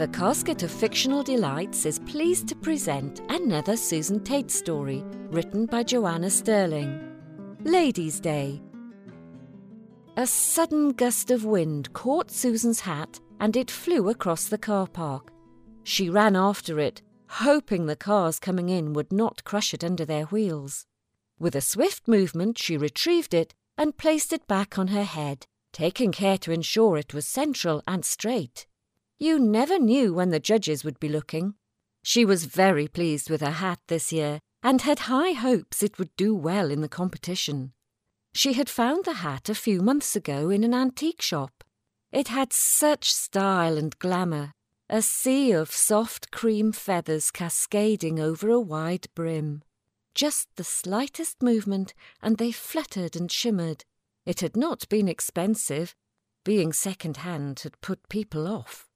The Casket of Fictional Delights is pleased to present another Susan Tate story written by Joanna Sterling. Ladies' Day. A sudden gust of wind caught Susan's hat and it flew across the car park. She ran after it, hoping the cars coming in would not crush it under their wheels. With a swift movement, she retrieved it and placed it back on her head, taking care to ensure it was central and straight. You never knew when the judges would be looking. She was very pleased with her hat this year and had high hopes it would do well in the competition. She had found the hat a few months ago in an antique shop. It had such style and glamour, a sea of soft cream feathers cascading over a wide brim. Just the slightest movement, and they fluttered and shimmered. It had not been expensive. Being second hand had put people off.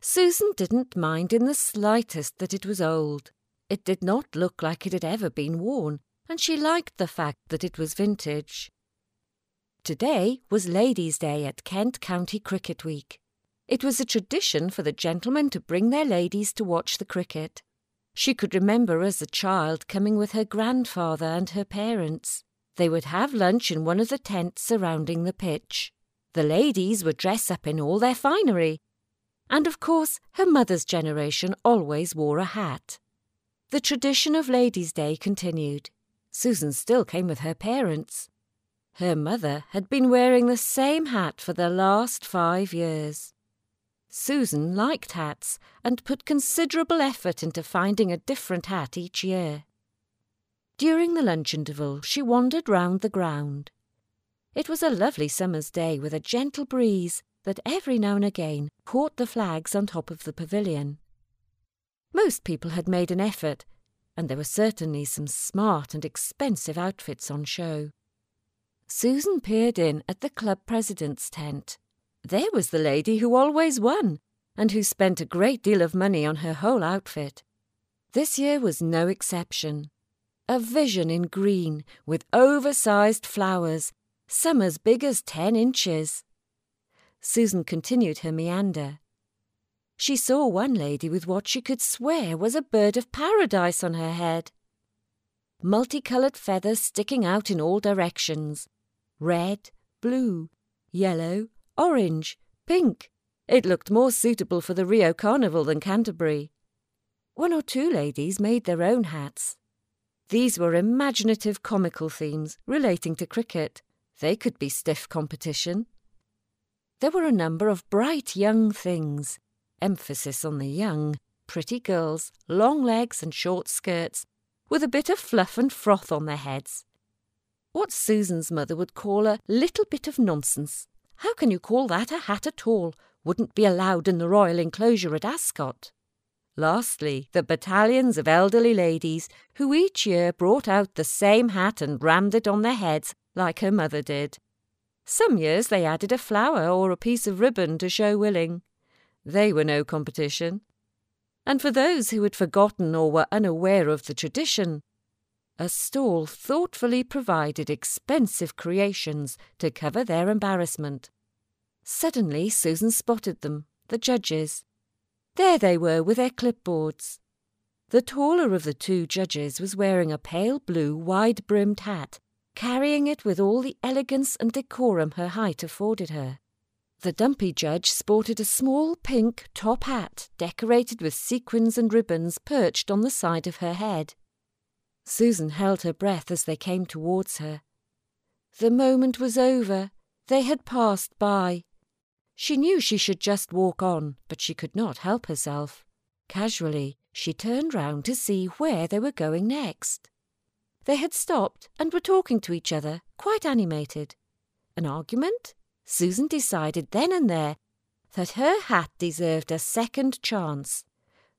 Susan didn't mind in the slightest that it was old. It did not look like it had ever been worn, and she liked the fact that it was vintage. Today was Ladies' Day at Kent County Cricket Week. It was a tradition for the gentlemen to bring their ladies to watch the cricket. She could remember as a child coming with her grandfather and her parents. They would have lunch in one of the tents surrounding the pitch. The ladies would dress up in all their finery, and of course, her mother's generation always wore a hat. The tradition of Ladies' Day continued. Susan still came with her parents. Her mother had been wearing the same hat for the last five years. Susan liked hats and put considerable effort into finding a different hat each year. During the lunch interval, she wandered round the ground. It was a lovely summer's day with a gentle breeze that every now and again caught the flags on top of the pavilion. Most people had made an effort, and there were certainly some smart and expensive outfits on show. Susan peered in at the club president's tent. There was the lady who always won, and who spent a great deal of money on her whole outfit. This year was no exception. A vision in green, with oversized flowers, some as big as ten inches. Susan continued her meander. She saw one lady with what she could swear was a bird of paradise on her head. Multicoloured feathers sticking out in all directions red, blue, yellow, orange, pink. It looked more suitable for the Rio Carnival than Canterbury. One or two ladies made their own hats. These were imaginative comical themes relating to cricket. They could be stiff competition there were a number of bright young things, emphasis on the young, pretty girls, long legs and short skirts, with a bit of fluff and froth on their heads. What Susan's mother would call a little bit of nonsense. How can you call that a hat at all? Wouldn't be allowed in the royal enclosure at Ascot. Lastly, the battalions of elderly ladies who each year brought out the same hat and rammed it on their heads like her mother did. Some years they added a flower or a piece of ribbon to show willing. They were no competition. And for those who had forgotten or were unaware of the tradition, a stall thoughtfully provided expensive creations to cover their embarrassment. Suddenly Susan spotted them, the judges. There they were with their clipboards. The taller of the two judges was wearing a pale blue wide brimmed hat carrying it with all the elegance and decorum her height afforded her. The dumpy judge sported a small pink top hat decorated with sequins and ribbons perched on the side of her head. Susan held her breath as they came towards her. The moment was over. They had passed by. She knew she should just walk on, but she could not help herself. Casually, she turned round to see where they were going next. They had stopped and were talking to each other, quite animated. An argument? Susan decided then and there that her hat deserved a second chance.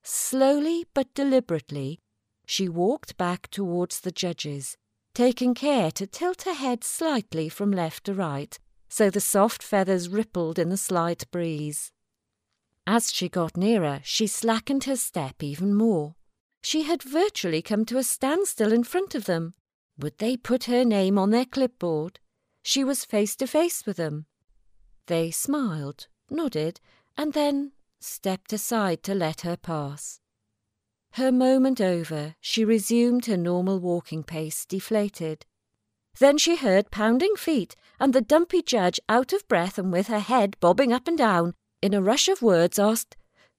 Slowly but deliberately, she walked back towards the judges, taking care to tilt her head slightly from left to right, so the soft feathers rippled in the slight breeze. As she got nearer, she slackened her step even more. She had virtually come to a standstill in front of them. Would they put her name on their clipboard? She was face to face with them. They smiled, nodded, and then stepped aside to let her pass. Her moment over, she resumed her normal walking pace, deflated. Then she heard pounding feet and the dumpy judge, out of breath and with her head bobbing up and down, in a rush of words asked,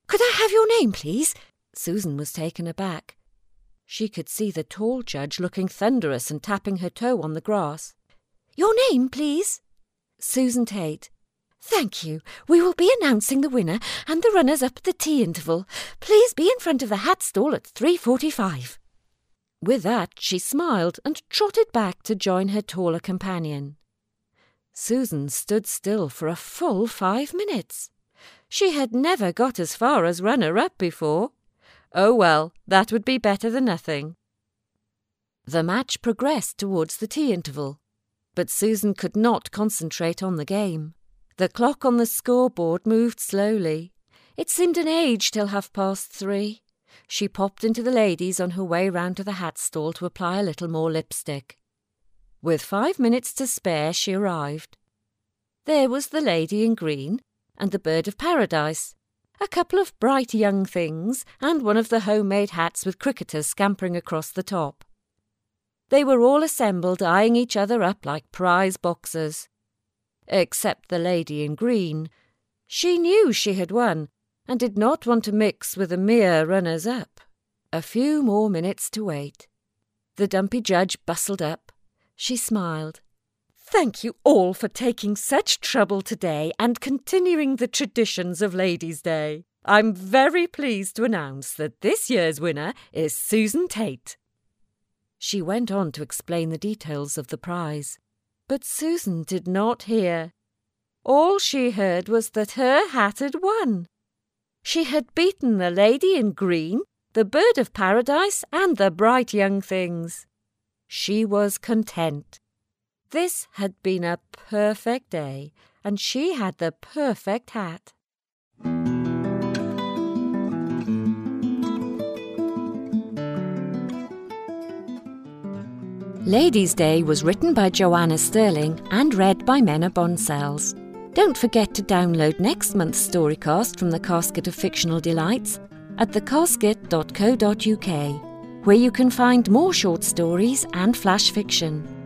Could I have your name, please? Susan was taken aback. She could see the tall judge looking thunderous and tapping her toe on the grass. Your name, please? Susan Tate. Thank you. We will be announcing the winner and the runners up at the tea interval. Please be in front of the hat stall at 3.45. With that, she smiled and trotted back to join her taller companion. Susan stood still for a full five minutes. She had never got as far as runner up before. Oh well, that would be better than nothing. The match progressed towards the tea interval, but Susan could not concentrate on the game. The clock on the scoreboard moved slowly. It seemed an age till half past three. She popped into the ladies on her way round to the hat stall to apply a little more lipstick. With five minutes to spare, she arrived. There was the lady in green and the bird of paradise, a couple of bright young things, and one of the homemade hats with cricketers scampering across the top. They were all assembled, eyeing each other up like prize boxers except the lady in green. She knew she had won, and did not want to mix with the mere runners up. A few more minutes to wait. The dumpy judge bustled up. She smiled. Thank you all for taking such trouble today and continuing the traditions of Ladies' Day. I'm very pleased to announce that this year's winner is Susan Tate. She went on to explain the details of the prize. But Susan did not hear. All she heard was that her hat had won. She had beaten the lady in green, the bird of paradise, and the bright young things. She was content. This had been a perfect day, and she had the perfect hat. Ladies' Day was written by Joanna Sterling and read by Menna Boncells. Don't forget to download next month's storycast from the Casket of Fictional Delights at thecasket.co.uk, where you can find more short stories and flash fiction.